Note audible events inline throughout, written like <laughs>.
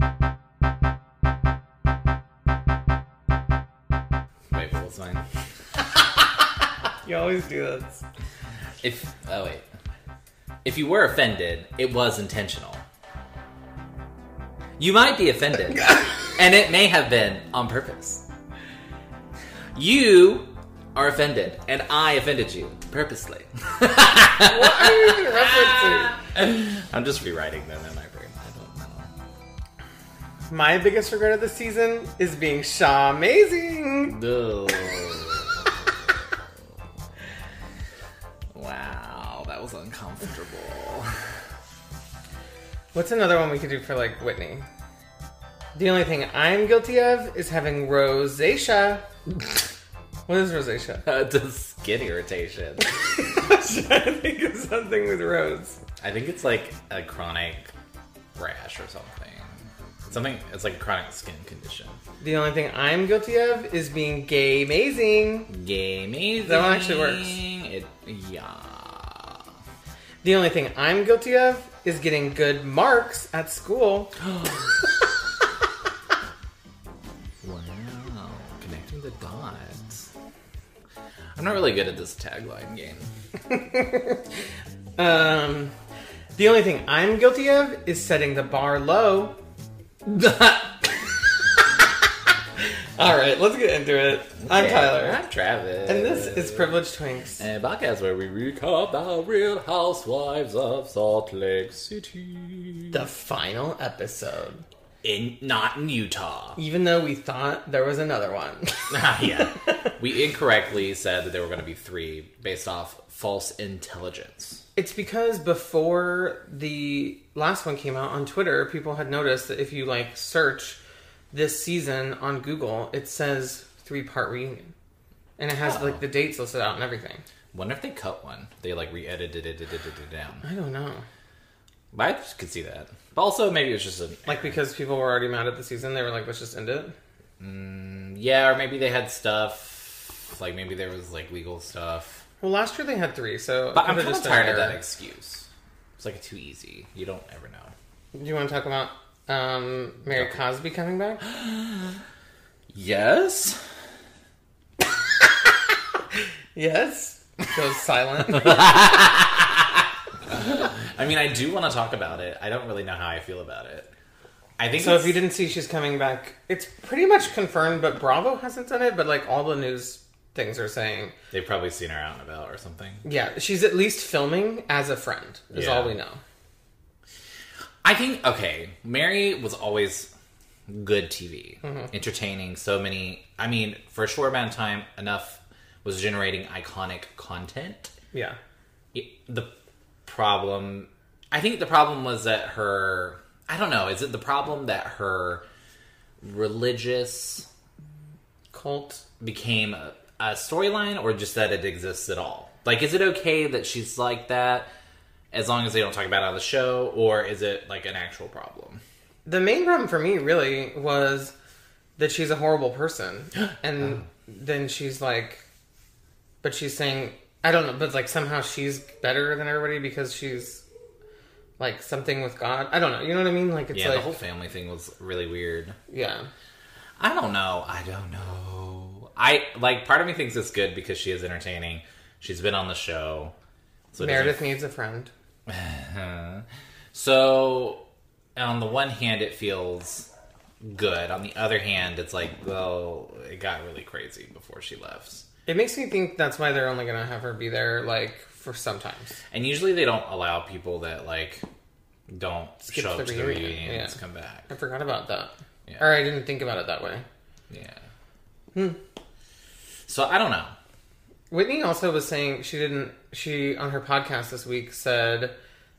Wait, what was mine? You always do this. If oh wait, if you were offended, it was intentional. You might be offended, <laughs> and it may have been on purpose. You are offended, and I offended you purposely. What are you referencing? <laughs> I'm just rewriting them My biggest regret of the season is being Shah amazing. No. wow, that was uncomfortable. <laughs> What's another one we could do for like Whitney? The only thing I'm guilty of is having rosacea. what is rosacea? <laughs> Uh, the skin irritation. <laughs> I think it's something with rose. I think it's like a chronic rash or something. Something. It's like a chronic skin condition. The only thing I'm guilty of is being gay amazing. Gay amazing. That one actually works. It, yeah. The only thing I'm guilty of is getting good marks at school. <gasps> <laughs> Wow. Connecting the dots. I'm not really good at this tagline game. <laughs> Um, the only thing I'm guilty of is setting the bar low. <laughs> All right, let's get into it. I'm Tyler, I'm Travis. and this is Privileged Twinks. And a podcast where we recap the Real Housewives of Salt Lake City. The final episode. In not in Utah. Even though we thought there was another one. <laughs> Ah, yeah. <laughs> we incorrectly said that there were going to be three based off false intelligence. It's because before the last one came out on Twitter, people had noticed that if you like search this season on Google, it says three part reunion. And it has Oh. like the dates listed out and everything. Wonder if they cut one. They like re-edited it, down. I don't know. I could see that. But also, maybe it was just a Like because people were already mad at the season, they were like, let's just end it. Mm, yeah, or maybe they had stuff like maybe there was like legal stuff. Well, last year they had three, so. But I'm kind of tired of that excuse. It's like too easy. You don't ever know. Do you want to talk about um, Mary Cosby coming back? <gasps> Yes. <laughs> yes. Goes silent. <laughs> I mean, I do want to talk about it. I don't really know how I feel about it. I think so if you didn't see she's coming back, it's pretty much confirmed, but Bravo hasn't done it, but like all the news things are saying, they've probably seen her out and about or something. yeah, she's at least filming as a friend, is Yeah. all we know. I think okay, Mary was always good TV, Mm-hmm. entertaining. So many. I mean, for a short amount of time, enough was generating iconic content. Yeah. It- the problem, I think, the problem was that her. I don't know. Is it the problem that her religious Cult. became a, a storyline, or just that it exists at all? Like, is it okay that she's like that? As long as they don't talk about it on the show, or is it like an actual problem? The main problem for me really was that she's a horrible person. <gasps> And then she's like, but she's saying, I don't know, but like somehow she's better than everybody because she's like something with God. I don't know. You know what I mean? Like it's Yeah, like, the whole family thing was really weird. yeah. I don't know. I don't know. I like part of me thinks it's good because she is entertaining. She's been on the show. So Meredith needs a friend. <laughs> So on the one hand it feels good. On the other hand, it's like, well, it got really crazy before she left. It makes me think that's why they're only going to have her be there like for sometimes. And usually they don't allow people that like don't Skip show the up to the reunion, reunions yeah. come back. I forgot about that. Yeah. Or I didn't think about it that way. Yeah. Hmm. So I don't know. Whitney also was saying she didn't. She on her podcast this week said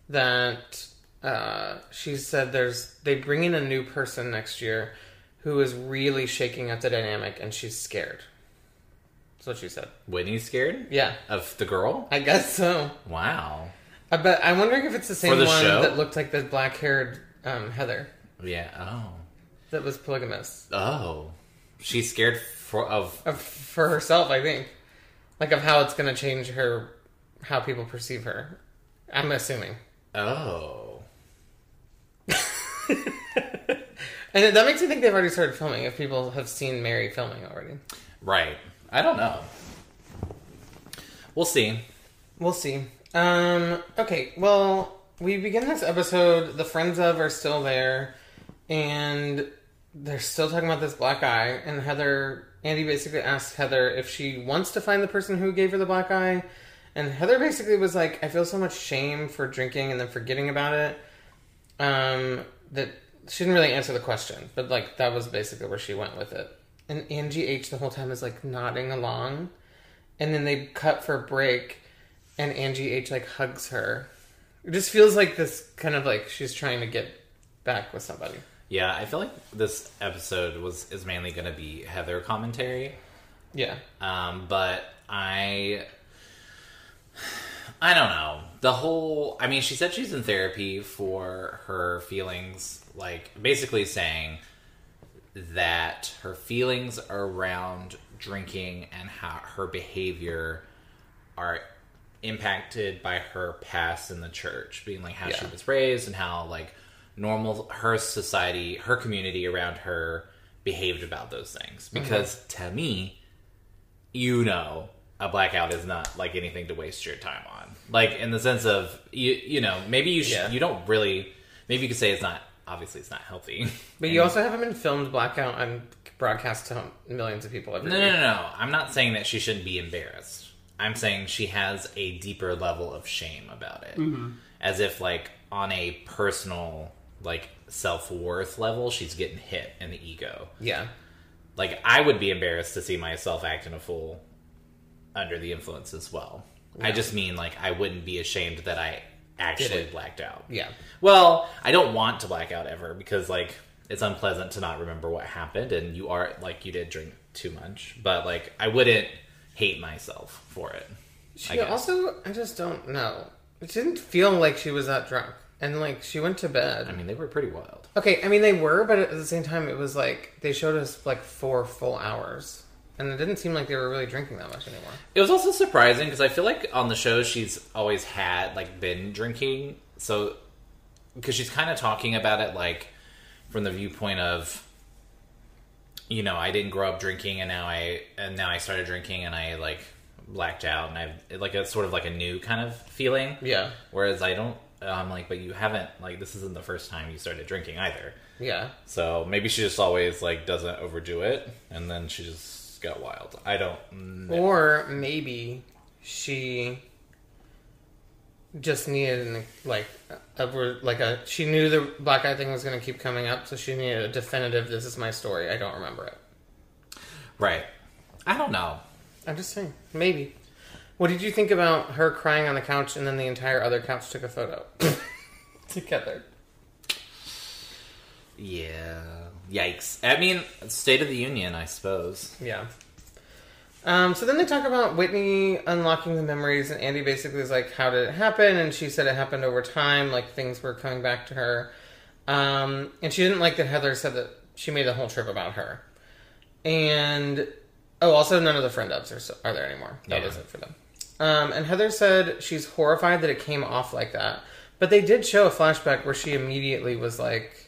that uh, she said there's they bring in a new person next year who is really shaking up the dynamic, and she's scared. That's what she said. Whitney's scared Yeah, of the girl. I guess so. Wow. I bet I'm wondering if it's the same the one show? that looked like the black-haired um, Heather Yeah. Oh. that was polygamous Oh. She's scared for of. of, for herself. I think, like of how it's going to change her, how people perceive her. I'm assuming. Oh. <laughs> And that makes me think they've already started filming. If people have seen Mary filming already, Right. I don't know. We'll see. we'll see. Um, okay, well, we begin this episode. The friends of are still there, and they're still talking about this black eye. And Heather, Andy basically asks Heather if she wants to find the person who gave her the black eye. And Heather basically was like, I feel so much shame for drinking and then forgetting about it. Um, that she didn't really answer the question, but like that was basically where she went with it. And Angie H the whole time is like nodding along, and then they cut for a break, and Angie H like hugs her. It just feels like this kind of like she's trying to get back with somebody. Yeah, I feel like this episode was is mainly going to be Heather commentary. Yeah, Um, but I I don't know. The whole I mean, she said she's in therapy for her feelings, like basically saying that her feelings around drinking and how her behavior are impacted by her past in the church, being like how she was raised and how like normal her society, her community around her behaved about those things. Mm-hmm. Because to me, you know a blackout is not like anything to waste your time on. Like in the sense of you you know maybe you sh- Yeah. you don't really maybe you could say it's not obviously it's not healthy. But <laughs> you also haven't been filmed blackout and broadcast to millions of people every no no no no. I'm not saying that she shouldn't be embarrassed. I'm saying she has a deeper level of shame about it. Mm-hmm. As if like on a personal like self-worth level she's getting hit in the ego Yeah, like I would be embarrassed to see myself acting a fool under the influence as well. I just mean like I wouldn't be ashamed that I actually blacked out. yeah, Well, I don't want to black out ever because like it's unpleasant to not remember what happened and you are like you did drink too much, but like I wouldn't hate myself for it. She guess. also, I just don't know. It didn't feel like she was that drunk, and like she went to bed. I mean, they were pretty wild. Okay, I mean they were, but at the same time, it was like they showed us like four full hours, and it didn't seem like they were really drinking that much anymore. It was also surprising because I feel like on the show she's always had like been drinking, so because she's kind of talking about it like from the viewpoint of you know I didn't grow up drinking and now I and now I started drinking and I like blacked out and I've like it's sort of like a new kind of feeling. Yeah, Whereas I don't. I'm like, but you haven't like this isn't the first time you started drinking either. yeah, So maybe she just always like doesn't overdo it, and then she just got wild. I don't. know. or maybe she just needed an, like a like a she knew the black eye thing was going to keep coming up, so she needed a definitive. This is my story. I don't remember it. Right. I don't know. I'm just saying, maybe. What did you think about her crying on the couch and then the entire other couch took a photo <laughs> together? Yeah. Yikes. I mean, State of the Union, I suppose. Yeah. Um, so then they talk about Whitney unlocking the memories, and Andy basically is like, "How did it happen?" And she said it happened over time, like things were coming back to her. Um, and she didn't like that Heather said that she made the whole trip about her. And oh, also none of the friend ups are, are there anymore. That Yeah. was it for them. Um, and Heather said she's horrified that it came off like that. But they did show a flashback where she immediately was like,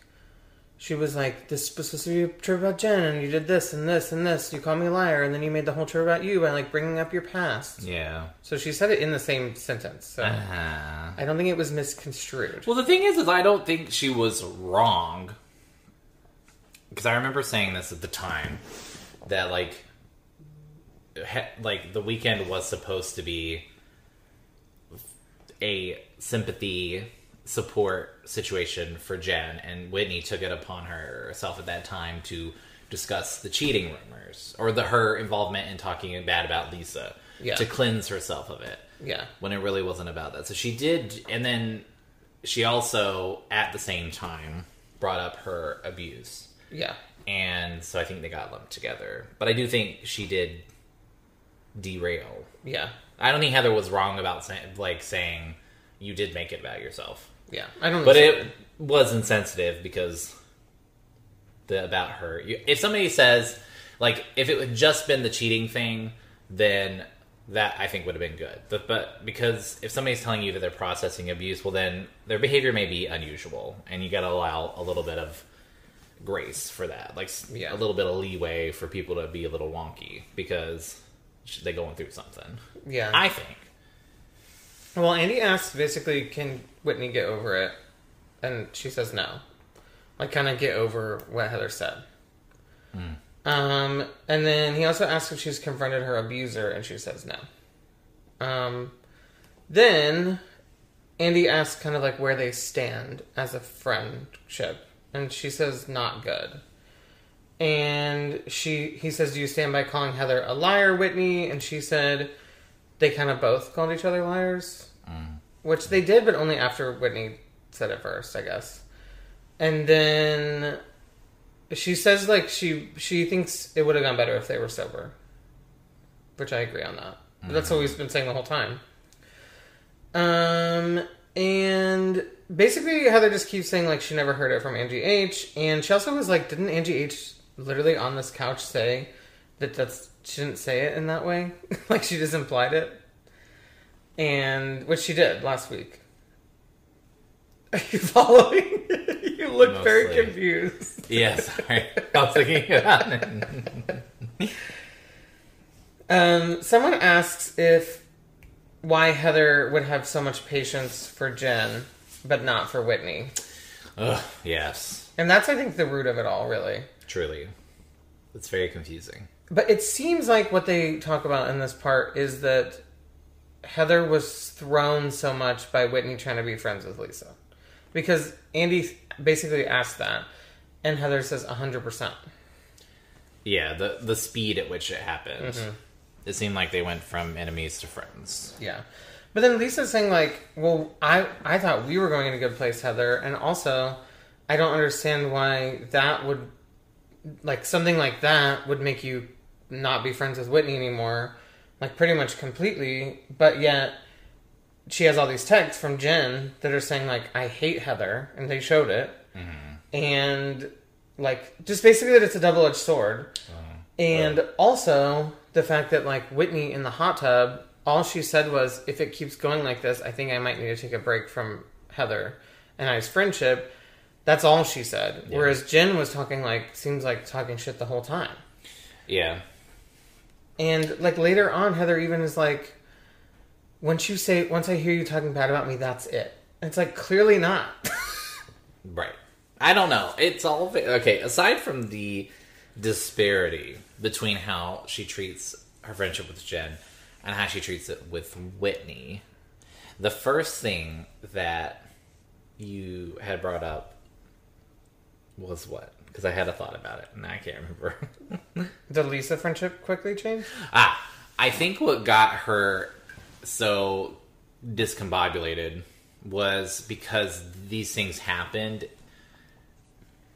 she was like, "This was supposed to be a trip about Jen, and you did this and this and this. You called me a liar, and then you made the whole trip about you by like bringing up your past." Yeah. So she said it in the same sentence. So Uh, I don't think it was misconstrued. well, the thing is, is I don't think she was wrong. Because I remember saying this at the time that like, like the weekend was supposed to be a sympathy support situation for Jen, and Whitney took it upon herself at that time to discuss the cheating rumors or the her involvement in talking bad about Lisa Yeah. to cleanse herself of it Yeah, when it really wasn't about that. So she did, and then she also at the same time brought up her abuse. Yeah. And so I think they got lumped together. But I do think she did derail. Yeah. I don't think Heather was wrong about saying like saying you did make it about yourself. Yeah. I don't But it was insensitive because the about her. You, if somebody says like if it had just been the cheating thing, then that I think would have been good. But, but because if somebody's telling you that they're processing abuse, well then their behavior may be unusual, and you got to allow a little bit of grace for that, like Yeah. a little bit of leeway for people to be a little wonky because they're going through something. Yeah. I think. Well, Andy asks basically, can Whitney get over it? And she says no. Like, kind of get over what Heather said. Um, and then he also asks if she's confronted her abuser, and she says no. Um, then Andy asks kind of like where they stand as a friendship, and she says not good. And she he says, "Do you stand by calling Heather a liar, Whitney?" And she said, they kind of both called each other liars, which they did, but only after Whitney said it first, I guess. And then she says like she she thinks it would have gone better if they were sober, which I agree on that. But That's what we've been saying the whole time. Um, and basically Heather just keeps saying like she never heard it from Angie H, and she also was like, didn't Angie H literally on this couch say that that's she didn't say it in that way, <laughs> like she just implied it, and which she did last week. <laughs> Are you following? <laughs> you look very confused. Yes, sorry. I was thinking about it. Um, someone asks if why Heather would have so much patience for Jen, but not for Whitney, Ugh, yes, and that's I think the root of it all, really. Truly. It's very confusing. But it seems like what they talk about in this part is that Heather was thrown so much by Whitney trying to be friends with Lisa, because Andy basically asked that, and Heather says hundred percent. Yeah, the the speed at which it happened. Mm-hmm. It seemed like they went from enemies to friends. Yeah. But then Lisa's saying like, "Well, I I thought we were going in a good place, Heather, and also I don't understand why that would like something like that would make you not be friends with Whitney anymore, like pretty much completely, but yet she has all these texts from Jen that are saying like I hate Heather and they showed it. Mm-hmm. And like just basically that it's a double-edged sword. Oh, and also the fact that like Whitney in the hot tub, all she said was, "If it keeps going like this, I think I might need to take a break from Heather and I's friendship." That's all she said. Whereas Jen was talking like seems like talking shit the whole time. Yeah, And like later on, Heather even is like, "Once you say, once I hear you talking bad about me, that's it." It's like clearly not. <laughs> right. I don't know. It's all okay. Aside from the disparity between how she treats her friendship with Jen and how she treats it with Whitney, the first thing that you had brought up was what? Because I had a thought about it and I can't remember. <laughs> Did Lisa friendship quickly change? Ah, I think what got her so discombobulated was because these things happened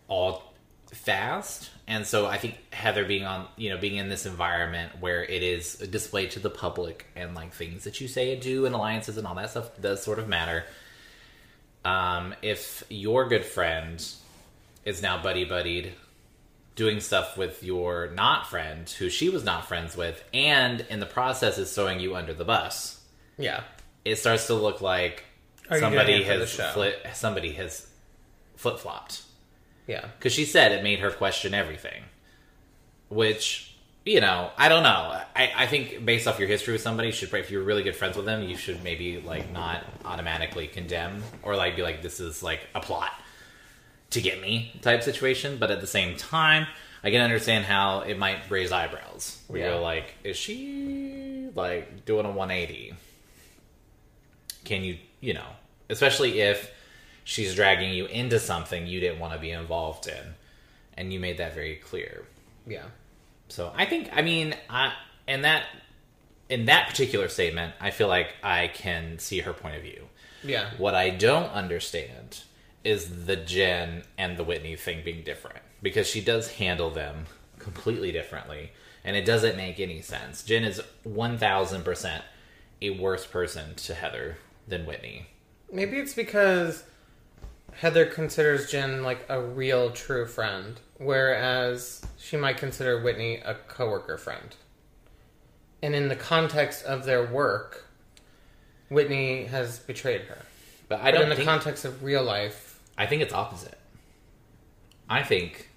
all fast. And so I think Heather being on, you know, being in this environment where it is displayed to the public and like things that you say and do and alliances and all that stuff does sort of matter. Um, if your good friend is now buddy buddied doing stuff with your not friend who she was not friends with and in the process is throwing you under the bus. Yeah. it starts to look like Are somebody it for the has flip, somebody has flip-flopped. Yeah. because she said it made her question everything. Which you know i don't know. I, I think based off your history with somebody you should if you're really good friends with them you should maybe like not automatically condemn or like be like this is like a plot to get me type situation but at the same time i can understand how it might raise eyebrows where Yeah. you're like is she like doing a 180 can you you know especially if she's dragging you into something you didn't want to be involved in and you made that very clear Yeah. so i think i mean i in that in that particular statement i feel like i can see her point of view Yeah. What I don't understand is the Jen and the Whitney thing being different because she does handle them completely differently and it doesn't make any sense. Jen is 1000% a worse person to Heather than Whitney. Maybe it's because Heather considers Jen like a real true friend, whereas she might consider Whitney a coworker friend. And in the context of their work, Whitney has betrayed her. But I don't in the think context of real life, I think it's opposite. I think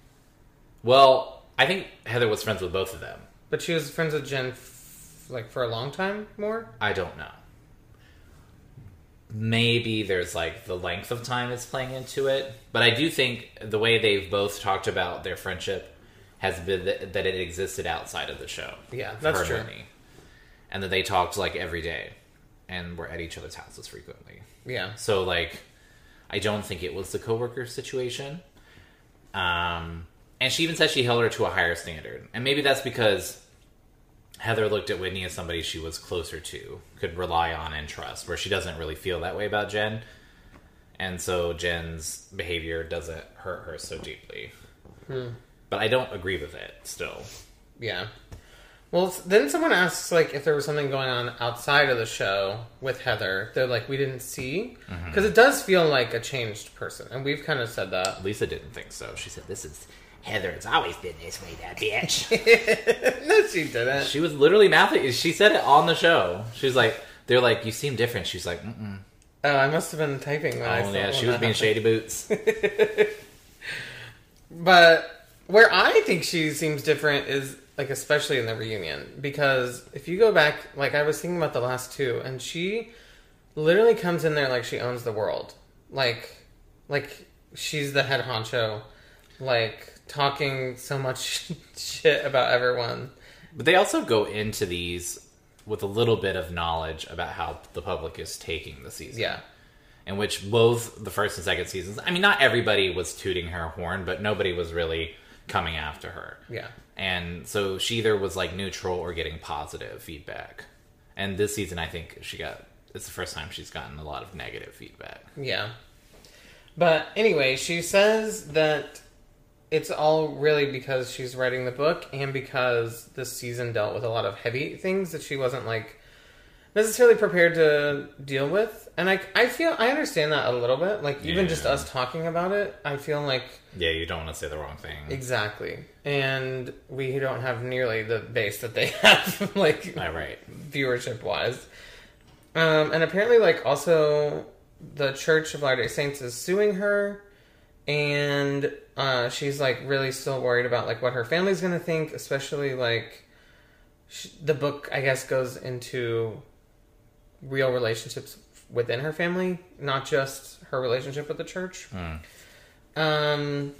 well, I think Heather was friends with both of them. but she was friends with Jen f- like for a long time more. I don't know. Maybe there's like the length of time is playing into it, but I do think the way they've both talked about their friendship has been that, that it existed outside of the show. Yeah, that's true. and And that they talked like every day and were at each other's houses frequently. Yeah. So like I don't think it was the coworker situation. Um and she even said she held her to a higher standard. And maybe that's because Heather looked at Whitney as somebody she was closer to, could rely on and trust, where she doesn't really feel that way about Jen. And so Jen's behavior doesn't hurt her so deeply. But I don't agree with it still. Yeah. Well, then someone asks like if there was something going on outside of the show with Heather. They're like, we didn't see mm-hmm. because it does feel like a changed person, and we've kind of said that. Lisa didn't think so. She said, This is Heather. It's always been this way, that bitch. <laughs> no, she didn't. she was literally mouthing. She said it on the show. She's like, They're like, You seem different. She's like, Mm-mm. Oh, I must have been typing when I Oh, yeah. She was being happened. shady boots. <laughs> <laughs> But where I think she seems different is like especially in the reunion because if you go back, like I was thinking about the last two, and she literally comes in there like she owns the world, like like she's the head honcho, like talking so much <laughs> shit about everyone. But they also go into these with a little bit of knowledge about how the public is taking the season. Yeah, In which both the first and second seasons, I mean, not everybody was tooting her horn, but nobody was really coming after her. yeah, And so she either was like neutral or getting positive feedback. And this season, I think she got, it's the first time she's gotten a lot of negative feedback. yeah. But anyway, she says that it's all really because she's writing the book and because this season dealt with a lot of heavy things that she wasn't like necessarily prepared to deal with. And I, I feel I understand that a little bit. Like even just us talking about it, I feel like Yeah, you don't want to say the wrong thing. exactly. And we don't have nearly the base that they <laughs> have, like All right. viewership wise. Um, and apparently, like, also the Church of Latter day Saints is suing her, and uh, she's like really still worried about like what her family's gonna think, especially like sh- the book, I guess, goes into real relationships within her family, not just her relationship with the church. Um,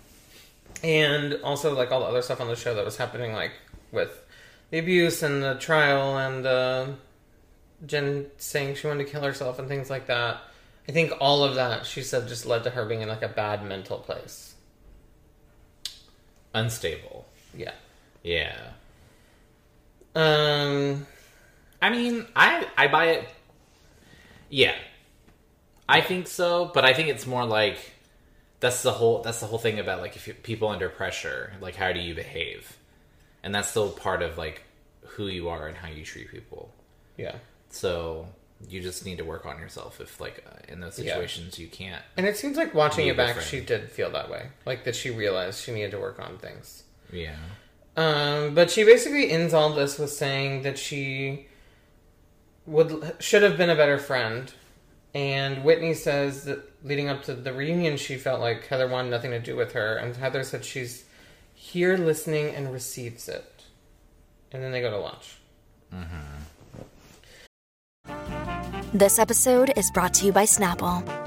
and also like all the other stuff on the show that was happening, like with the abuse and the trial and uh, Jen saying she wanted to kill herself and things like that. I think all of that she said just led to her being in like a bad mental place. Unstable. Yeah. Yeah. Um. I mean, I I buy it. Yeah, I think so, but I think it's more like that's the whole that's the whole thing about like if people under pressure, like how do you behave, and that's still part of like who you are and how you treat people. Yeah. So you just need to work on yourself if like uh, in those Yeah. situations you can't. And it seems like watching it back, friend. she did feel that way. Like that she realized she needed to work on things. Yeah. Um, but she basically ends all this with saying that she would should have been a better friend. And Whitney says that leading up to the reunion, she felt like Heather wanted nothing to do with her, and Heather said she's here listening and receives it. And then they go to lunch. Mm-hmm. This episode is brought to you by Snapple.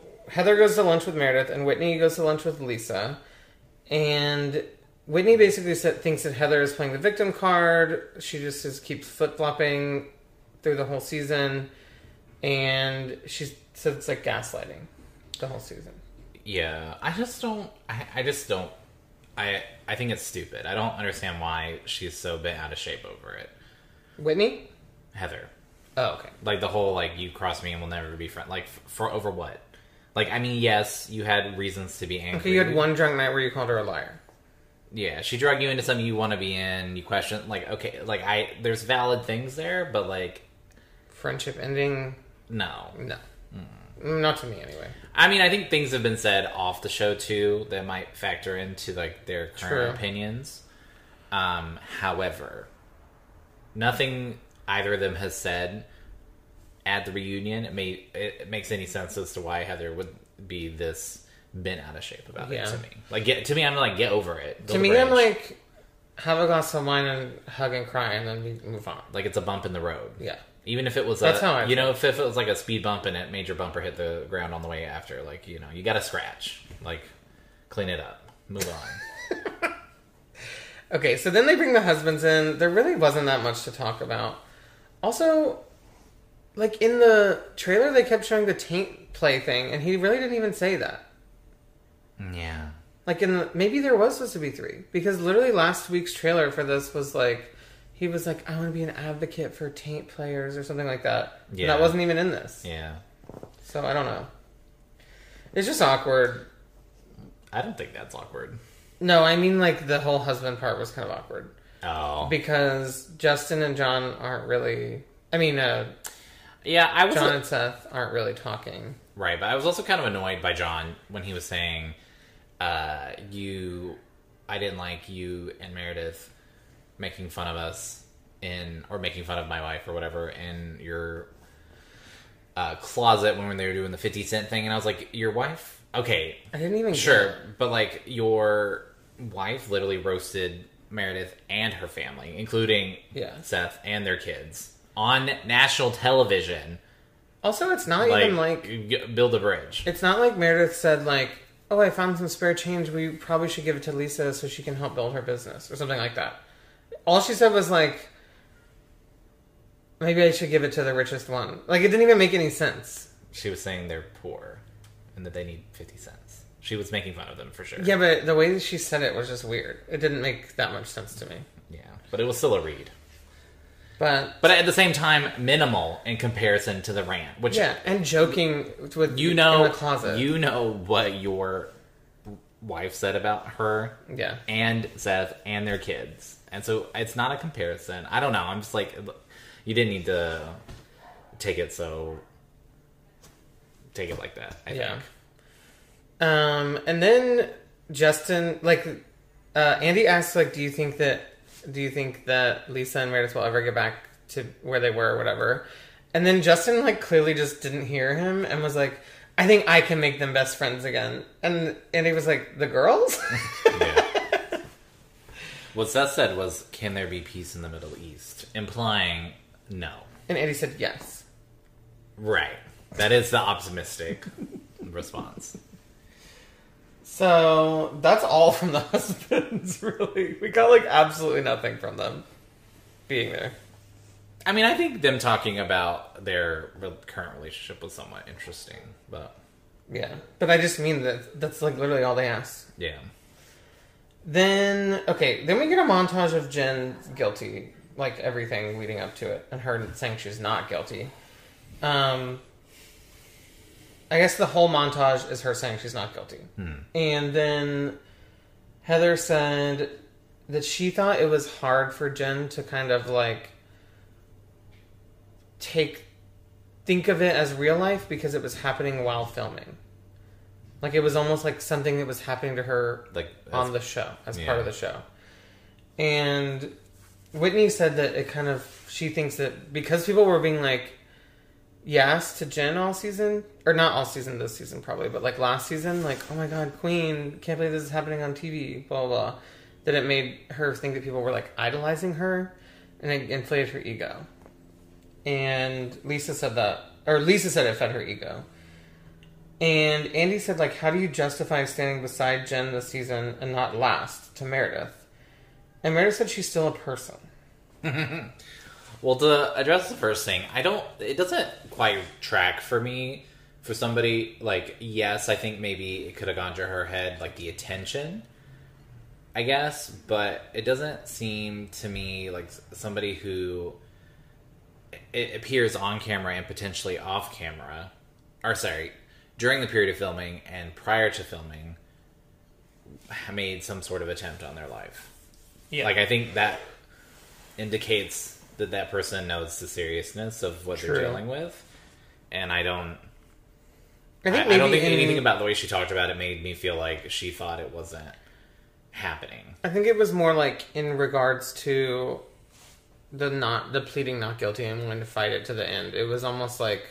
Heather goes to lunch with Meredith, and Whitney goes to lunch with Lisa. And Whitney basically said, thinks that Heather is playing the victim card. She just is, keeps flip flopping through the whole season. And she said it's like gaslighting the whole season. Yeah, I just don't. I, I just don't. I I think it's stupid. I don't understand why she's so bent out of shape over it. Whitney? Heather, Oh, okay. like the whole like you cross me and we'll never be friends. Like f- for over what? Like I mean, yes, you had reasons to be angry. Okay, you had one drunk night where you called her a liar. Yeah, she drug you into something you want to be in. You question like okay, like I there's valid things there, but like Friendship ending? no. No. Hmm. Not to me, anyway. I mean, I think things have been said off the show too that might factor into like their current True. opinions. Um, however, nothing either of them has said at the reunion it, may, it makes any sense as to why Heather would be this bent out of shape about Yeah. it to me. Like, get to me, I'm like, get over it. To me, I'm like, have a glass of wine and hug and cry, and then we move on. like it's a bump in the road. Yeah. Even if it was That's a, how I you know, if, if it was like a speed bump and it made your bumper hit the ground on the way after, like you know, you got to scratch, like clean it up, move on. <laughs> Okay, so then they bring the husbands in. There really wasn't that much to talk about. Also, like in the trailer, they kept showing the taint play thing, and he really didn't even say that. yeah, Like in the, maybe there was supposed to be three because literally last week's trailer for this was like he was like I want to be an advocate for taint players or something like that. And Yeah. that wasn't even in this. yeah. So I don't know. It's just awkward. I don't think that's awkward. No, I mean like the whole husband part was kind of awkward Oh, because Justin and John aren't really. I mean, uh, yeah. I was John and Seth aren't really talking. right, but I was also kind of annoyed by John when he was saying, uh, "You, I didn't like you and Meredith making fun of us in or making fun of my wife or whatever in your uh, closet when they were doing the fifty cent thing." And I was like, "Your wife? Okay, I didn't even Sure, get- but like your wife literally roasted Meredith and her family, including Yeah. Seth and their kids, on national television. Also, it's not Like, even like g- build a bridge. it's not like Meredith said like, "Oh, I found some spare change. We probably should give it to Lisa so she can help build her business or something like that." All she said was like, "Maybe I should give it to the richest one." Like it didn't even make any sense. She was saying they're poor and that they need fifty cents. She was making fun of them for sure. Yeah, but the way that she said it was just weird. It didn't make that much sense to me. yeah, but it was still a read. But But at the same time, minimal in comparison to the rant, which yeah, and joking with you know, in the closet. you know what your wife said about her. yeah, and Seth and their kids. And so it's not a comparison. I don't know. I'm just like, you didn't need to take it so. Take it like that. I Yeah. think. Um, and then Justin, like, uh, Andy asks, like, do you think that, do you think that Lisa and Meredith will ever get back to where they were or whatever? And then Justin, like, clearly just didn't hear him and was like, I think I can make them best friends again. And Andy was like, the girls? <laughs> Yeah. what Seth said was, "Can there be peace in the Middle East?" Implying no. and Andy said yes. Right. That is the optimistic <laughs> response. So that's all from the <laughs> husbands, really. We got, like, absolutely nothing from them being there. I mean, I think them talking about their re- current relationship was somewhat interesting, but Yeah. But I just mean that that's, like, literally all they asked. yeah. Then okay, then we get a montage of Jen guilty, like everything leading up to it, and her saying she's not guilty. Um, I guess the whole montage is her saying she's not guilty, hmm. and then Heather said that she thought it was hard for Jen to kind of like take think of it as real life because it was happening while filming. Like it was almost like something that was happening to her Like on the show as Yeah. part of the show. And Whitney said that it kind of she thinks that because people were being like yes to Jen all season or not all season this season probably but like last season like oh my god Queen can't believe this is happening on TV blah blah, blah that it made her think that people were like idolizing her and it inflated her ego. And Lisa said that or Lisa said it fed her ego. And Andy said, like, how do you justify standing beside Jen this season and not last to Meredith? And Meredith said she's still a person. <laughs> Well, to address the first thing, I don't. It doesn't quite track for me. For somebody like, yes, I think maybe it could have gone to her head, like the attention, I guess, but it doesn't seem to me like somebody who it appears on camera and potentially off camera, or sorry, during the period of filming and prior to filming, made some sort of attempt on their life. Yeah. Like I think that indicates that that person knows the seriousness of what True. they're dealing with, and I don't. I I, think I don't think in- anything about the way she talked about it made me feel like she thought it wasn't happening. I think it was more like in regards to the not the pleading not guilty and wanting to fight it to the end. It was almost like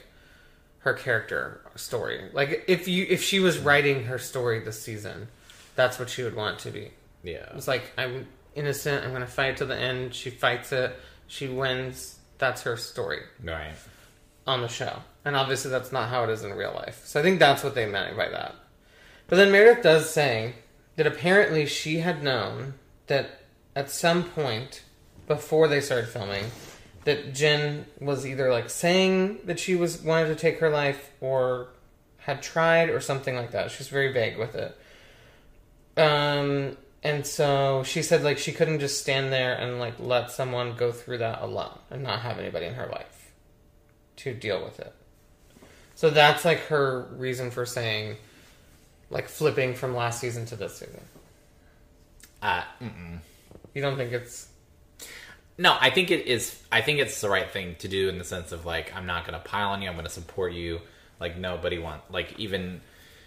her character story. Like if you if she was writing her story this season, that's what she would want it to be. Yeah, It's like I'm innocent. I'm going to fight to the end. She fights it. She wins. That's her story right. on the show. And obviously, that's not how it is in real life. So I think that's what they meant by that. But then Meredith does say that apparently she had known that at some point before they started filming, that Jen was either like saying that she was wanted to take her life or had tried or something like that. She's very vague with it. Um, and so she said like she couldn't just stand there and like let someone go through that alone and not have anybody in her life to deal with it. So that's like her reason for saying like flipping from last season to this season. Uh, mm-mm. You don't think it's No, I think it is. I think it's the right thing to do in the sense of like I'm not going to pile on you. I'm going to support you. Like nobody want like even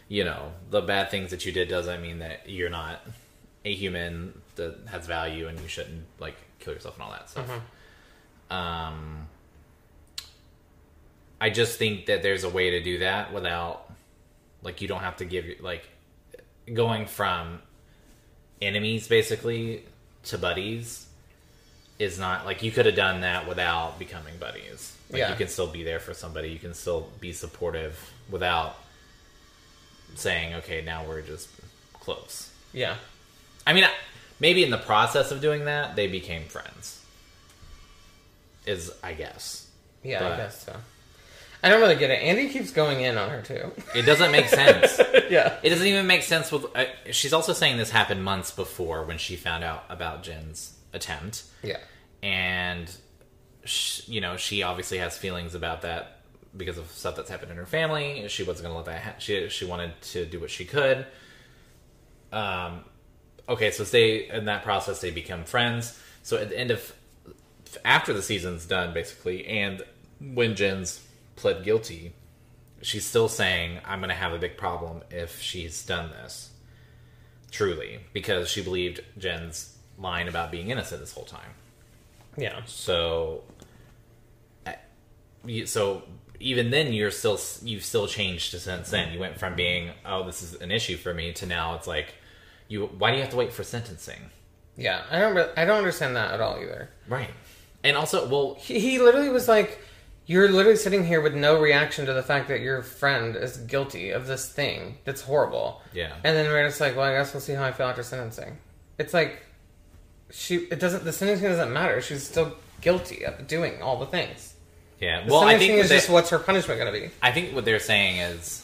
you know the bad things that you did doesn't mean that you're not a human that has value and you shouldn't like kill yourself and all that stuff. Um, I just think that there's a way to do that without like you don't have to give like going from enemies basically to buddies is not like you could have done that without becoming buddies. Like Yeah. you can still be there for somebody. You can still be supportive without saying, "Okay, now we're just close." yeah. I mean, maybe in the process of doing that, they became friends. Is I guess Yeah, I guess so. I don't really get it. Andy keeps going in on her too. it doesn't make sense. <laughs> yeah. It doesn't even make sense with. Uh, she's also saying this happened months before when she found out about Jen's attempt. Yeah. and sh you know she obviously has feelings about that because of stuff that's happened in her family. She wasn't going to let that. Ha- she she wanted to do what she could. Um, okay, so they in that process they become friends. So at the end of after the season's done, basically, and when Jen's pled guilty, she's still saying, "I'm going to have a big problem if she's done this." Truly, because she believed Jen's line about being innocent this whole time. Yeah. So, so even then, you're still you've still changed since then. You went from being oh this is an issue for me to now it's like you. Why do you have to wait for sentencing? Yeah. I don't. re- I don't understand that at all either. Right. And also, well, He, he literally was like, "You're literally sitting here with no reaction to the fact that your friend is guilty of this thing that's horrible." Yeah. And then we're just like, "Well, I guess we'll see how I feel after sentencing." It's like, she. It doesn't. The sentencing doesn't matter. She's still guilty of doing all the things. yeah. The Well, I think is that- just what's her punishment going to be? I think what they're saying is,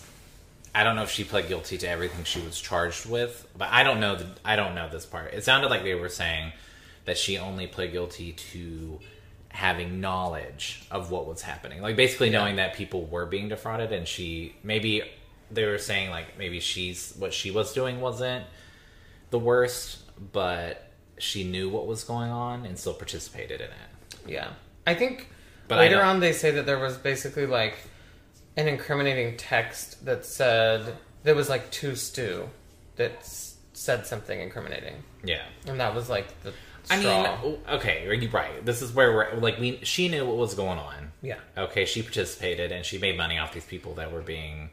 I don't know if she pled guilty to everything she was charged with, but I don't know. The, I don't know this part. It sounded like they were saying that she only pled guilty to having knowledge of what was happening, like basically knowing that people were being defrauded, and she maybe they were saying like maybe she's what she was doing wasn't the worst, but she knew what was going on and still participated in it. Yeah. I think But later on they say that there was basically like an incriminating text that said there was like to Stu that s- said something incriminating, Yeah. and that was like the I straw. mean, okay, you right? This is where we're like we. She knew what was going on. yeah, Okay, she participated and she made money off these people that were being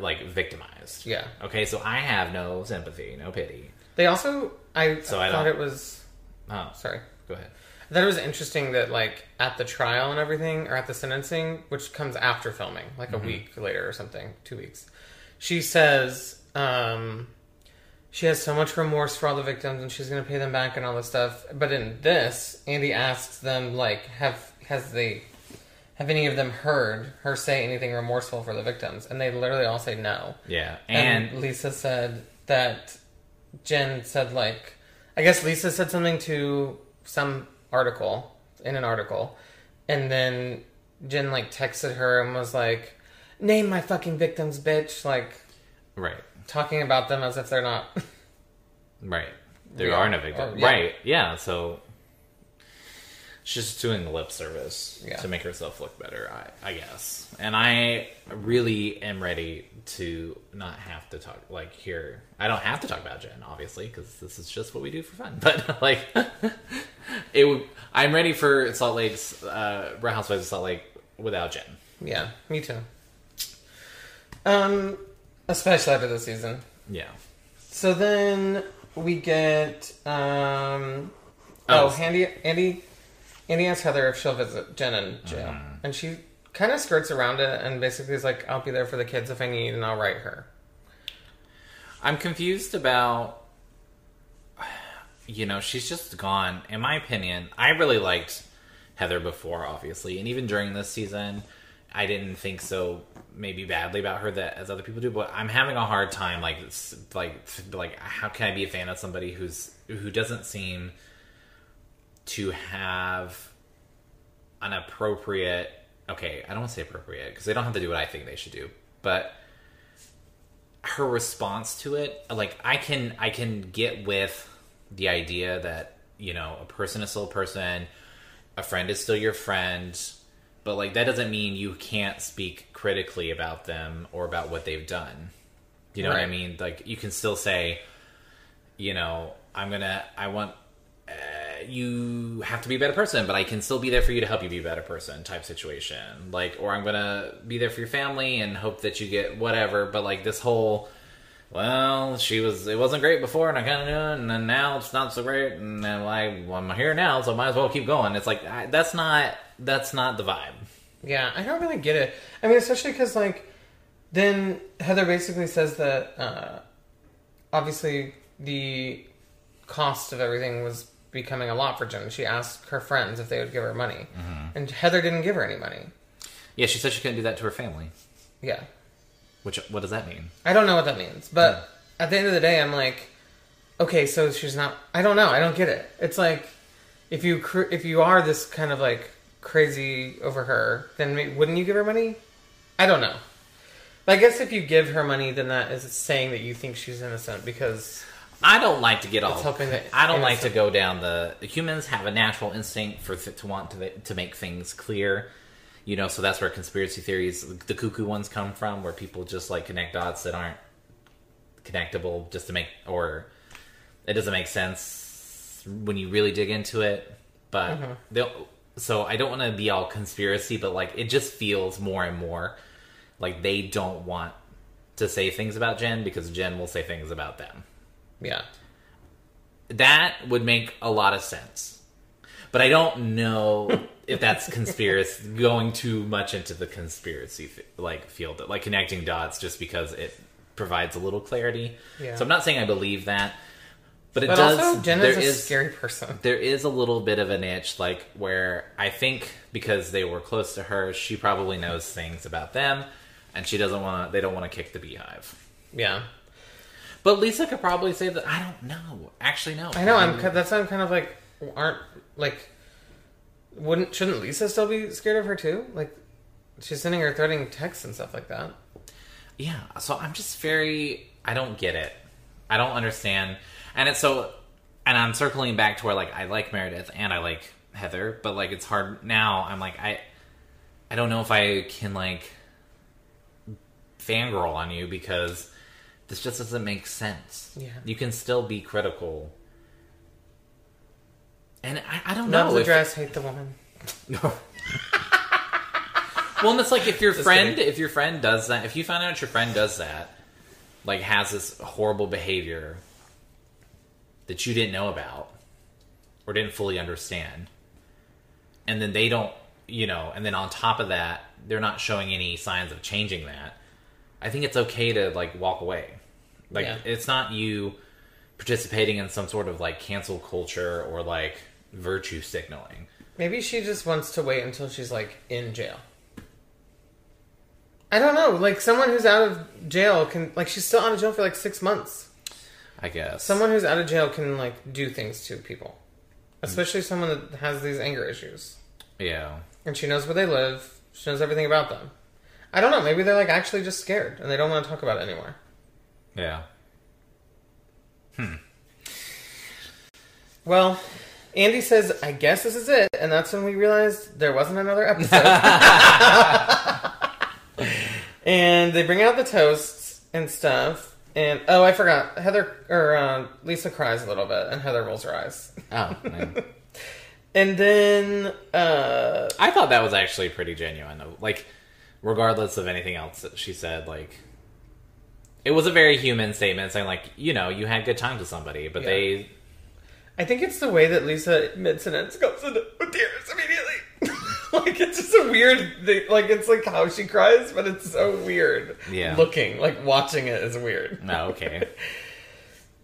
like victimized. Yeah. Okay, so I have no sympathy, no pity. they also I So I thought don't- it was Oh, sorry. Go ahead. I thought it was interesting that like at the trial and everything, or at the sentencing, which comes after filming, like a week later or something, two weeks, she says um, she has so much remorse for all the victims and she's gonna pay them back and all this stuff. But in this, Andy asks them like, have has they have any of them heard her say anything remorseful for the victims? And they literally all say no. Yeah, And, and, Lisa said that Jen said like I guess Lisa said something to some article in an article and then Jen like texted her and was like name my fucking victims bitch like right, talking about them as if they're not right. There Yeah. are no victims. Oh, yeah. Right. Yeah. So she's just doing the lip service Yeah. to make herself look better. I, I guess. And I really am ready to not have to talk like here. I don't have to talk about Jen, obviously, because this is just what we do for fun. <laughs> But like, <laughs> it. would I'm ready for Salt Lake's uh, Real Housewives of Salt Lake without Jen. yeah me too um especially after this season Yeah. so then we get um Oh. oh, Andy Andy Andy asks Heather if she'll visit Jen in jail, Mm-hmm. and she kind of skirts around it and basically is like, "I'll be there for the kids if I need, and I'll write her." I'm confused about. You know, she's just gone. In my opinion, I really liked Heather before, obviously, and even during this season, I didn't think so maybe badly about her that as other people do. But I'm having a hard time, like, like, like, how can I be a fan of somebody who's who doesn't seem to have an appropriate? Okay, I don't want to say appropriate because they don't have to do what I think they should do, but her response to it like i can i can get with the idea that you know a person is still a person a friend is still your friend but like that doesn't mean you can't speak critically about them or about what they've done you know what i mean like you can still say you know i'm gonna i want you have to be a better person, but I can still be there for you to help you be a better person type situation. Like, or I'm gonna be there for your family and hope that you get whatever. But like this whole, well, she was, it wasn't great before, and I kind of knew it, and then now it's not so great, and then I, well, I'm here now, so I might as well keep going. It's like I, that's not, that's not the vibe. Yeah, I don't really get it. I mean, especially because like then Heather basically says that uh, obviously the cost of everything was becoming a lot for Jen. She asked her friends if they would give her money, mm-hmm. and Heather didn't give her any money. Yeah, she said she couldn't do that to her family. Yeah, Which, what does that mean? I don't know what that means, but at the end of the day, I'm like, okay, so she's not. I don't know. I don't get it. It's like if you cr- if you are this kind of like crazy over her, then may- wouldn't you give her money? I don't know. But I guess if you give her money, then that is saying that you think she's innocent because I don't like to get all. I don't like to go down the. Humans have a natural instinct for th- to want to to make things clear, you know. So that's where conspiracy theories, the cuckoo ones, come from, where people just like connect dots that aren't connectable, just to make or it doesn't make sense when you really dig into it. But Mm-hmm. they'll. So I don't want to be all conspiracy, but like it just feels more and more like they don't want to say things about Jen because Jen will say things about them yeah, that would make a lot of sense. But I don't know if that's conspiracy <laughs> going too much into the conspiracy like field, like connecting dots, just because it provides a little clarity. Yeah. So I'm not saying I believe that, but it but does. also Jen there is a is- scary person. there is a little bit of an itch, like where I think because they were close to her, she probably knows things about them, and she doesn't want to. They don't want to kick the beehive. Yeah, But Lisa could probably say that. I don't know. Actually, no. I know. I'm. That's why I'm kind of like, aren't like, wouldn't shouldn't Lisa still be scared of her too? Like, she's sending her threatening texts and stuff like that. Yeah, so I'm just very I don't get it. I don't understand. And it's so and I'm circling back to where like I like Meredith and I like Heather, but like it's hard now. I'm like I I don't know if I can like fangirl on you because this just doesn't make sense. Yeah. You can still be critical. And I, I don't know Love the if- dress, hate the woman. No. Well, and it's like if your <laughs> Just friend, kidding. if your friend does that, if you find out your friend does that, like has this horrible behavior that you didn't know about, or didn't fully understand. And then they don't, you know, and then on top of that, they're not showing any signs of changing that. I think it's okay to like walk away. Like Yeah. it's not you participating in some sort of like cancel culture or like virtue signaling. Maybe she just wants to wait until she's like in jail. I don't know. Like someone who's out of jail can like she's still out of jail for like six months. I guess. Someone who's out of jail can like do things to people, especially someone that has these anger issues, yeah. and she knows where they live. She knows everything about them. I don't know. Maybe they're like actually just scared and they don't want to talk about it anymore. Yeah. Hmm. Well, Andy says, "I guess this is it," and that's when we realized there wasn't another episode. <laughs> and they bring out the toasts and stuff. And oh, I forgot. Heather or uh, Lisa cries a little bit, and Heather rolls her eyes. Oh. <laughs> And then uh, I thought that was actually pretty genuine. Like, regardless of anything else that she said, like, it was a very human statement saying, like, you know, you had good times with somebody, but Yeah. they, I think it's the way that Lisa and it goes into tears immediately. <laughs> like it's just a weird, thing. like it's like how she cries, but it's so weird. Yeah. looking like watching it is weird. no, okay. <laughs>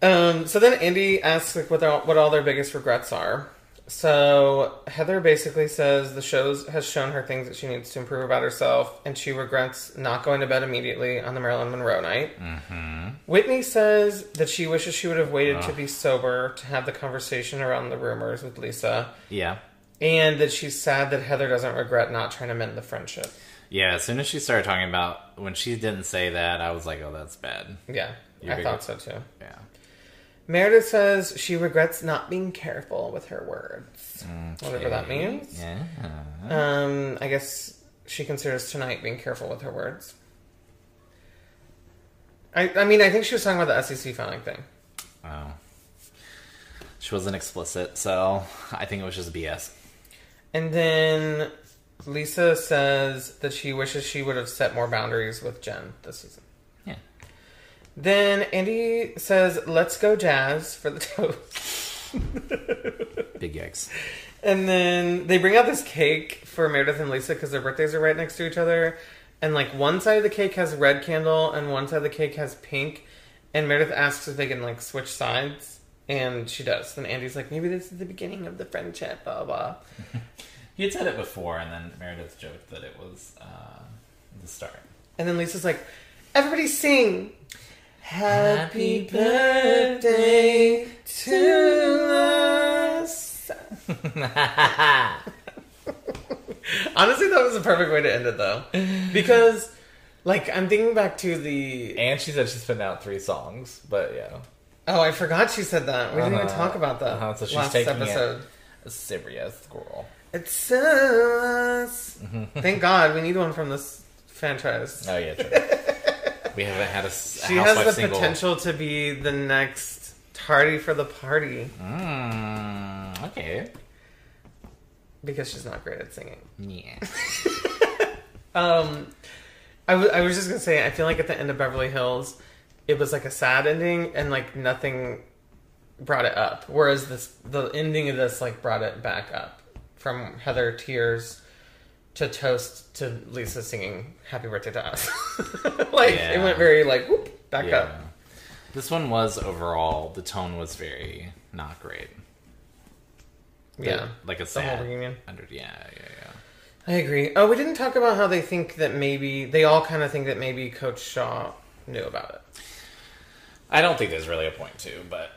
Um, so then Andy asks like what all, what all their biggest regrets are. So Heather basically says the shows has shown her things that she needs to improve about herself, and she regrets not going to bed immediately on the Marilyn Monroe night. Mm-hmm. Whitney says that she wishes she would have waited to be sober to have the conversation around the rumors with Lisa, Yeah. and that she's sad that Heather doesn't regret not trying to mend the friendship. Yeah, as soon as she started talking about, when she didn't say that, I was like, oh, that's bad. Yeah, You I big- thought so too. Yeah. Meredith says she regrets not being careful with her words, whatever that means. Yeah. Um, I guess she considers tonight being careful with her words. I, I mean, I think she was talking about the SEC filing thing. Oh. She wasn't explicit, so I think it was just BS. And then Lisa says that she wishes she would have set more boundaries with Jen this season. Yeah. Then Andy says, let's go jazz for the <laughs> toast. Big yikes. And then they bring out this cake for Meredith and Lisa because their birthdays are right next to each other. And like one side of the cake has red candle and one side of the cake has pink. And Meredith asks if they can like switch sides. And she does. Then Andy's like, maybe this is the beginning of the friendship, blah, blah. <laughs> He had said it before, and then Meredith joked that it was uh, the start. And then Lisa's like, everybody sing. Happy birthday to us. <laughs> Honestly, that was a perfect way to end it, though. Because, like, I'm thinking back to the. And she said she's putting out three songs, but yeah. Oh, I forgot she said that. We didn't even Uh-huh. talk about that Uh-huh, so she's last taking it. episode. A serious girl. It's us. <laughs> Thank God, we need one from this franchise. Oh, yeah, true. <laughs> we haven't had a, She has the single. potential to be the next tardy for the party Mm, okay. because she's not great at singing. Yeah. <laughs> Um, I wa- I was just gonna say, I feel like at the end of Beverly Hills, it was like a sad ending, and like nothing brought it up. Whereas this, the ending of this, like brought it back up from Heather tears to toast to Lisa singing "Happy Birthday to Us." <laughs> like it went very like whoop back yeah. up. This one was overall, the tone was very not great. The- Yeah, Like a the whole sad. reunion. Under, yeah, yeah, yeah. I agree. Oh, we didn't talk about how they think that maybe they all kind of think that maybe Coach Shah knew about it. I don't think there's really a point to, but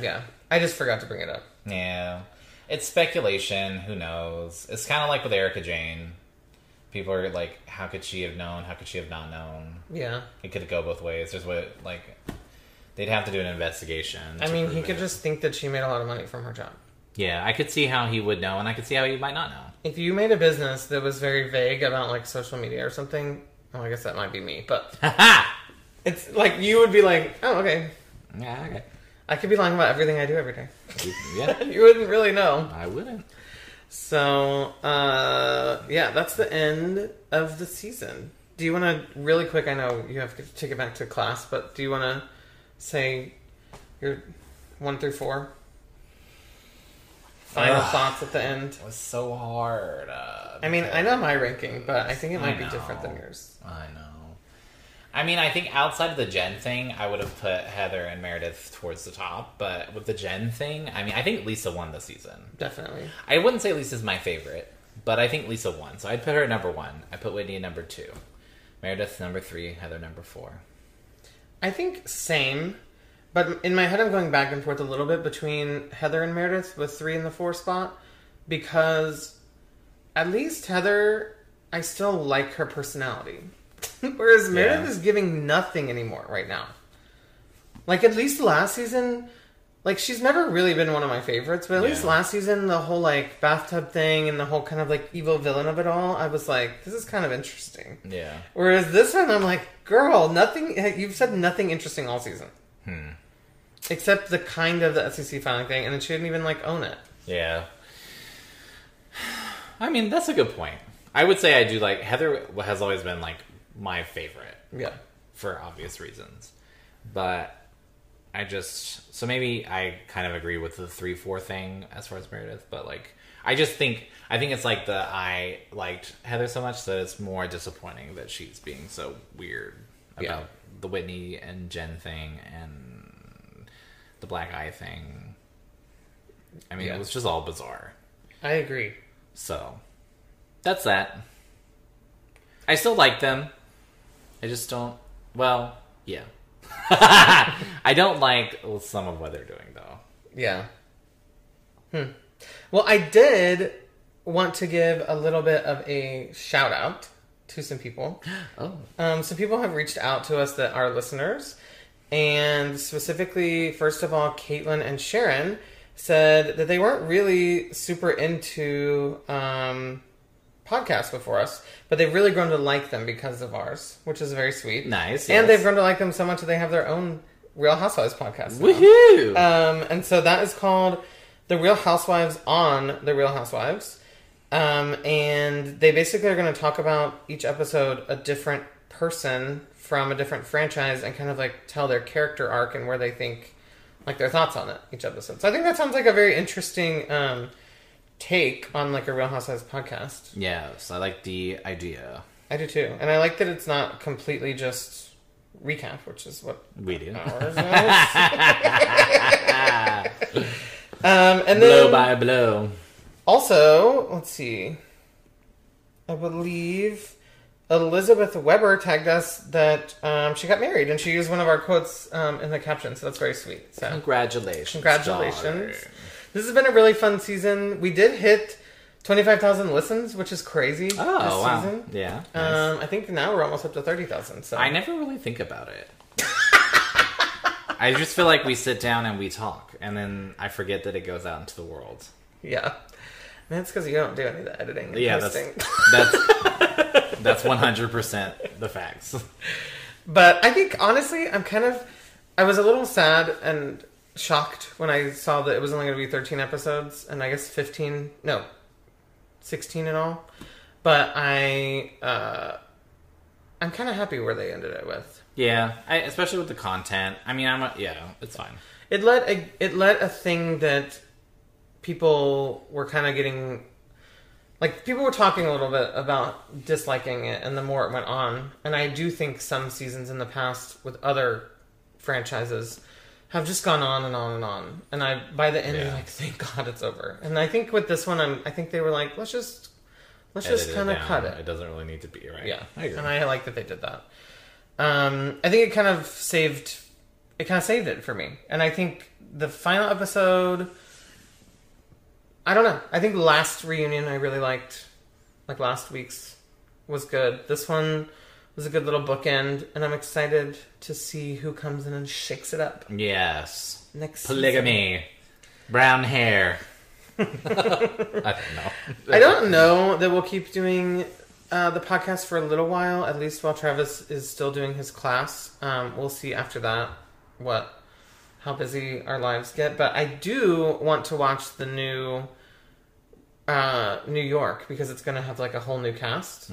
Yeah, I just forgot to bring it up. <laughs> yeah, it's speculation. Who knows? It's kind of like with Erika Jayne. People are like, "How could she have known? How could she have not known?" Yeah, It could go both ways. There's what like they'd have to do an investigation. I to mean, he prove could it. just think that she made a lot of money from her job. yeah. I could see how he would know, and I could see how he might not know. If you made a business that was very vague about like social media or something, well, I guess that might be me, but <laughs> Ha! it's like you would be like, oh, okay, yeah, okay. I could be lying about everything I do every day. Yeah, <laughs> you wouldn't really know. I wouldn't. So, uh, yeah, that's the end of the season. Do you want to really quick? I know you have to take it back to class, but do you want to say your one through four? final Ugh. thoughts at the end. It was so hard. Uh, I mean, I know my ranking, but I think it might be different than yours. I know. I mean, I think outside of the Jen thing, I would have put Heather and Meredith towards the top. But with the Jen thing, I mean, I think Lisa won the season. Definitely. I wouldn't say Lisa's my favorite, but I think Lisa won. So I'd put her at number one. I put Whitney at number two. Meredith number three. Heather number four. I think same, but in my head I'm going back and forth a little bit between Heather and Meredith with three in the four spot because at least Heather, I still like her personality, <laughs> whereas Meredith Yeah. is giving nothing anymore right now. Like at least last season, like she's never really been one of my favorites, but at least last season the whole like bathtub thing and the whole kind of like evil villain of it all, I was like, this is kind of interesting. Yeah. Whereas this one, I'm like, girl, nothing. You've said nothing interesting all season, Hmm. except the kind of the SEC filing thing, and then she didn't even like own it. Yeah. <sighs> I mean, that's a good point. I would say I do like Heather has always been like my favorite Yeah, for obvious reasons. But I just so maybe I kind of agree with the three four thing as far as Meredith, but like I just think I think it's like the I liked Heather so much that it's more disappointing that she's being so weird about Yeah. the Whitney and Jen thing and the black eye thing. I mean, Yeah. it was just all bizarre. I agree. So that's that. I still like them. I just don't. Well, yeah. <laughs> I don't like some of what they're doing though. Yeah. Hmm. Well, I did want to give a little bit of a shout out to some people. <gasps> Oh, Um, some people have reached out to us that are listeners, and specifically, first of all, Caitlin and Sharon said that they weren't really super into um, podcasts before us, but they've really grown to like them because of ours, which is very sweet. Nice, And yes. they've grown to like them so much that they have their own Real Housewives podcast. now. woohoo! Um, and so that is called The Real Housewives on The Real Housewives. Um, and they basically are going to talk about each episode a different person from a different franchise and kind of like tell their character arc and where they think, like their thoughts on it each episode. So I think that sounds like a very interesting um, take on like a Real Housewives podcast. yes, I like the idea. I do too. And I like that it's not completely just recap, which is what We do. ours is. <laughs> um, and then blow by blow. Also, let's see. I believe Elizabeth Weber tagged us that um, she got married, and she used one of our quotes um, in the caption. So that's very sweet. So Congratulations. congratulations! This has been a really fun season. We did hit twenty five thousand listens, which is crazy. Oh this wow! season. Yeah. nice. Um, I think now we're almost up to thirty thousand. So I never really think about it. <laughs> I just feel like we sit down and we talk, and then I forget that it goes out into the world. yeah, man, it's because you don't do any of the editing. And Yeah, that's that's <laughs> that's one hundred percent the facts. But I think honestly, I'm kind of I was a little sad and shocked when I saw that it was only going to be 13 episodes and I guess 15 no 16 in all. But I uh I'm kind of happy where they ended it with. Yeah, I, especially with the content. I mean, I'm a, yeah, it's fine. It let a it let a thing that people were kind of getting like people were talking a little bit about disliking it and the more it went on and i do think some seasons in the past with other franchises have just gone on and on and on and i by the end Yeah. you're like thank god it's over and i think with this one i'm i think they were like let's just let's Edit just kind of down. cut it It doesn't really need to be right. yeah, I agree. and I like that they did that. Um, I think it kind of saved, it kind of saved it for me, and I think the final episode. I don't know. I think last reunion I really liked, like last week's was good. This one was a good little bookend, and I'm excited to see who comes in and shakes it up yes, next. polygamy, brown hair. <laughs> I don't know. I don't know that we'll keep doing uh, the podcast for a little while, at least while Travis is still doing his class. Um, we'll see after that what how busy our lives get. But I do want to watch the new uh, New York because it's going to have like a whole new cast.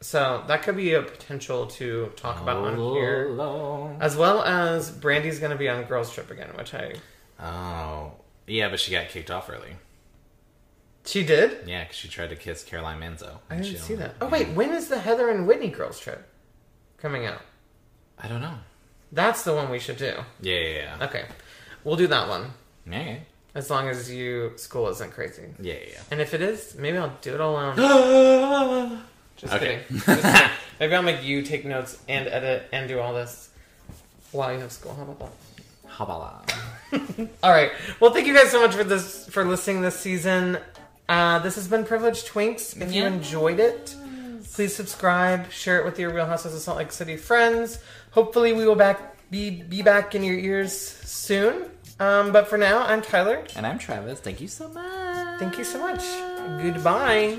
So that could be a potential to talk about on here, as well as Brandi's going to be on Girls Trip again, which I Oh, yeah, but she got kicked off early. She did. Yeah, because she tried to kiss Caroline Manzo. I didn't see that. Oh wait, when is the Heather and Whitney girls trip coming out? I don't know. That's the one we should do. Yeah, yeah, yeah. Okay, we'll do that one yeah, as long as you school isn't crazy. yeah. yeah. And if it is, maybe I'll do it alone. <gasps> Just Okay. kidding. Just kidding. <laughs> maybe I'll make you take notes and edit and do all this while you have school. How about that? How about that? <laughs> All right. Well, thank you guys so much for this for listening this season. Uh, this has been Privileged Twinks. If you Yeah. enjoyed it, please subscribe, share it with your Real Houses of Salt Lake City friends. Hopefully, we will back be be back in your ears soon. Um, but for now, I'm Tyler. And I'm Travis. Thank you so much. Thank you so much. Goodbye.